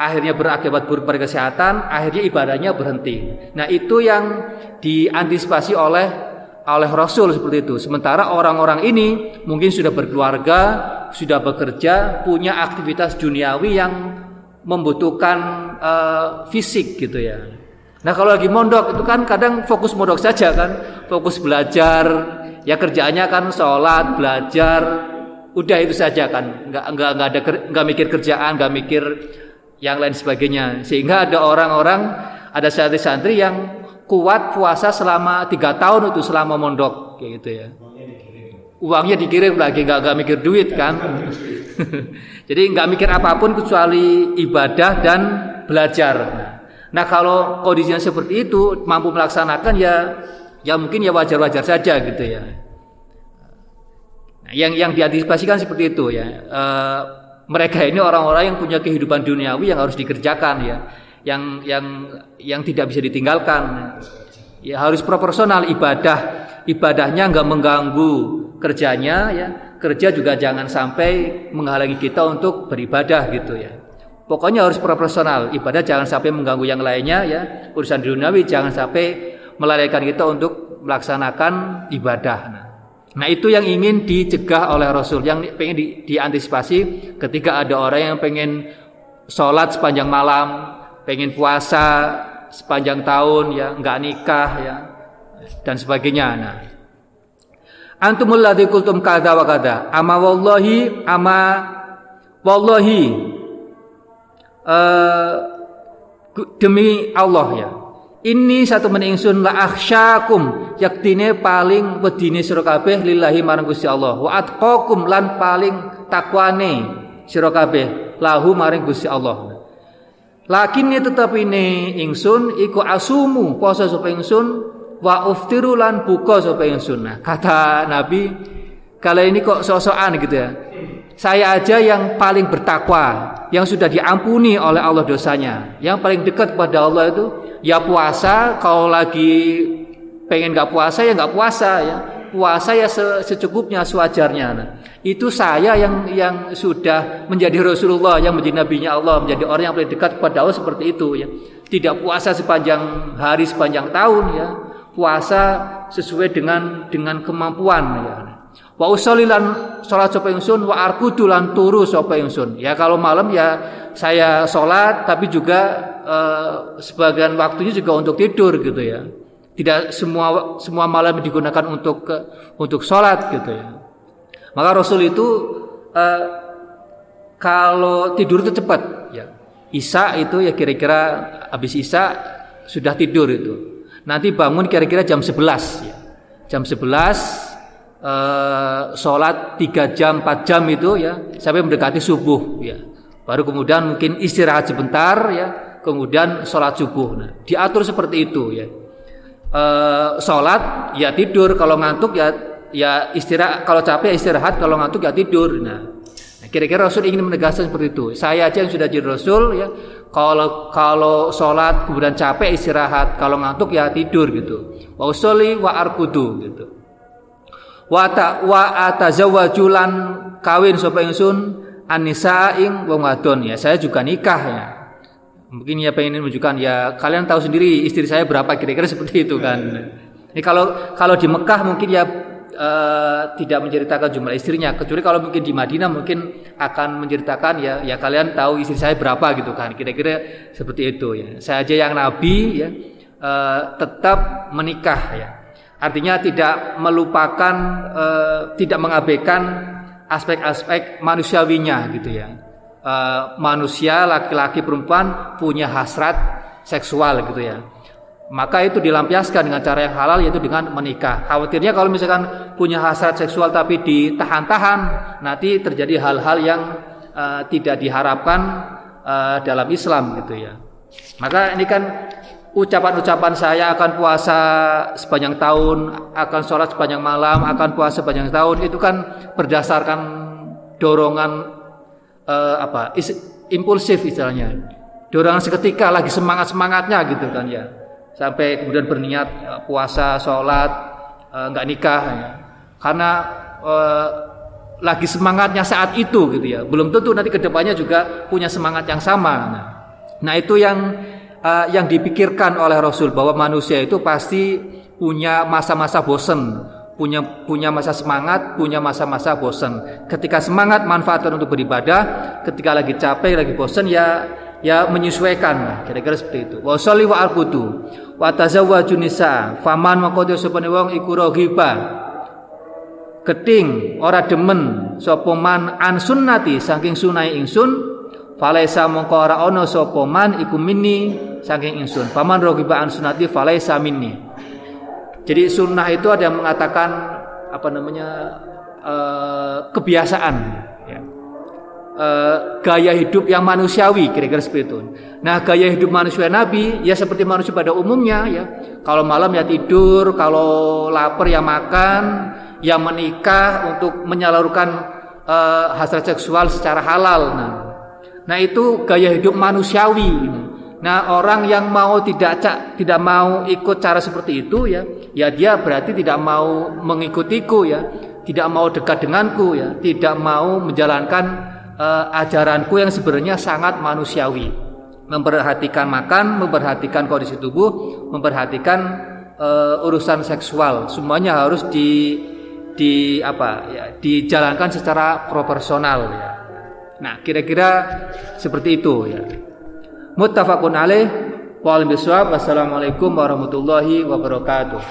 akhirnya berakibat buruk pada kesehatan akhirnya ibadahnya berhenti. Nah itu yang diantisipasi oleh oleh Rasul seperti itu sementara orang-orang ini mungkin sudah berkeluarga sudah bekerja punya aktivitas duniawi yang membutuhkan uh, fisik gitu ya. Nah kalau lagi mondok itu kan kadang fokus mondok saja kan, fokus belajar, ya kerjaannya kan sholat, belajar, udah itu saja kan, nggak nggak nggak ada nggak mikir kerjaan, nggak mikir yang lain sebagainya. Sehingga ada orang-orang, ada santri-santri yang kuat puasa selama tiga tahun itu selama mondok, kayak gitu ya. Uangnya dikirim lagi, nggak nggak mikir duit kan. Jadi nggak mikir apa pun kecuali ibadah dan belajar. Nah kalau kondisinya seperti itu mampu melaksanakan ya ya mungkin ya wajar-wajar saja gitu ya. Nah, yang yang diantisipasikan seperti itu ya. E, mereka ini orang-orang yang punya kehidupan duniawi yang harus dikerjakan ya, yang yang yang tidak bisa ditinggalkan. Ya harus proporsional ibadah ibadahnya nggak mengganggu kerjanya ya kerja juga jangan sampai menghalangi kita untuk beribadah gitu ya. Pokoknya harus proporsional. Ibadah jangan sampai mengganggu yang lainnya ya. Urusan duniawi jangan sampai melalaikan kita untuk melaksanakan ibadah. Nah, itu yang ingin dicegah oleh Rasul, yang pengen di, diantisipasi ketika ada orang yang pengen sholat sepanjang malam, pengen puasa sepanjang tahun ya, nggak nikah ya, dan sebagainya. Nah, antumul ladzi qultum kadza wa kadza ama wallahi ama wallahi uh, demi Allah ya. Ini satu meningsun la akhsyakum yaktine paling wedine sira kabeh lillahi marang Gusti Allah. Wa atqakum lan paling takwane sira kabeh lahu maring Gusti Allah Lakin tetap ini ingsun iku asumu poso sapa ingsun wa uftiru lan buka sapa ingsun. Nah, kata Nabi, kalau ini kok sosokan gitu ya. Saya aja yang paling bertakwa, yang sudah diampuni oleh Allah dosanya, yang paling dekat kepada Allah itu ya puasa. Kalau lagi pengen nggak puasa ya nggak puasa ya. Puasa ya secukupnya, sewajarnya. Nah, itu saya yang yang sudah menjadi Rasulullah, yang menjadi nabinya Allah, menjadi orang yang paling dekat kepada Allah seperti itu ya. Tidak puasa sepanjang hari, sepanjang tahun ya puasa sesuai dengan dengan kemampuan ya. Wa usolli lan salat sapa ingsun wa arkudu lan turu sapa ingsun. Ya kalau malam ya saya sholat tapi juga eh, sebagian waktunya juga untuk tidur gitu ya. Tidak semua semua malam digunakan untuk untuk sholat gitu ya. Maka Rasul itu eh, kalau tidur itu cepat ya. Isa itu ya kira-kira habis Isa sudah tidur itu. Nanti bangun kira-kira jam 11 ya. Jam 11 uh, sholat tiga jam 4 jam itu ya sampai mendekati subuh ya baru kemudian mungkin istirahat sebentar ya kemudian sholat subuh nah diatur seperti itu ya uh, sholat ya tidur. Kalau ngantuk ya ya istirahat. Kalau capek istirahat. Kalau ngantuk ya tidur. Nah kira-kira Rasul ingin menegaskan seperti itu. Saya aja yang sudah jadi Rasul ya. Kalau kalau sholat kemudian capek istirahat. Kalau ngantuk ya tidur gitu. Wa usoli wa arkudu gitu. Wa ta wa atazawwajulan kawin sapa anisa ing wong wadon ya saya juga nikah ya mungkin ya pengen menunjukkan ya kalian tahu sendiri istri saya berapa kira-kira seperti itu kan. Ini kalau kalau di Mekah mungkin ya uh, tidak menceritakan jumlah istrinya. Kecuali kalau mungkin di Madinah mungkin akan menceritakan ya ya kalian tahu istri saya berapa gitu kan. Kira-kira seperti itu ya. Saya aja yang nabi ya uh, tetap menikah ya. Artinya tidak melupakan e, tidak mengabaikan aspek-aspek manusiawinya gitu ya. E, manusia laki-laki perempuan punya hasrat seksual gitu ya. Maka itu dilampiaskan dengan cara yang halal yaitu dengan menikah. Khawatirnya kalau misalkan punya hasrat seksual tapi ditahan-tahan, nanti terjadi hal-hal yang e, tidak diharapkan e, dalam Islam gitu ya. Maka ini kan ucapan-ucapan saya akan puasa sepanjang tahun, akan sholat sepanjang malam, akan puasa sepanjang tahun itu kan berdasarkan dorongan uh, apa is, impulsif istilahnya, dorongan seketika lagi semangat semangatnya gitu kan ya, sampai kemudian berniat uh, puasa, sholat, uh, nggak nikah, ya. karena lagi semangatnya saat itu gitu ya, belum tentu nanti ke depannya juga punya semangat yang sama. Nah, nah itu yang uh, yang dipikirkan oleh Rasul bahwa manusia itu pasti punya masa-masa bosan, punya punya masa semangat, punya masa-masa bosan. Ketika semangat manfaatkan untuk beribadah, ketika lagi capek, lagi bosan ya ya menyesuaikan kira-kira seperti itu. Wa sholli wa arkutu wa tazawwaju nisa faman maqadi sapane wong iku rohiba keting ora demen sapa man an sunnati saking sunai ingsun falaisa mongko ora ana sapa man iku minni saking insun. Paman rogiba an sunati falaisa minni. Jadi sunnah itu ada yang mengatakan apa namanya uh, kebiasaan, ya. uh, gaya hidup yang manusiawi kira-kira seperti itu. Nah gaya hidup manusia Nabi ya seperti manusia pada umumnya ya. Kalau malam ya tidur, kalau lapar ya makan, ya menikah untuk menyalurkan uh, hasrat seksual secara halal. Nah, nah itu gaya hidup manusiawi. Nah. Nah, orang yang mau tidak tidak mau ikut cara seperti itu ya, ya dia berarti tidak mau mengikutiku ya, tidak mau dekat denganku ya, tidak mau menjalankan uh, ajaranku yang sebenarnya sangat manusiawi. Memperhatikan makan, memperhatikan kondisi tubuh, memperhatikan uh, urusan seksual, semuanya harus di di apa ya, dijalankan secara proporsional ya. Nah, kira-kira seperti itu ya. Muttafaqun alaih. Bisawab. Wassalamualaikum warahmatullahi wabarakatuh.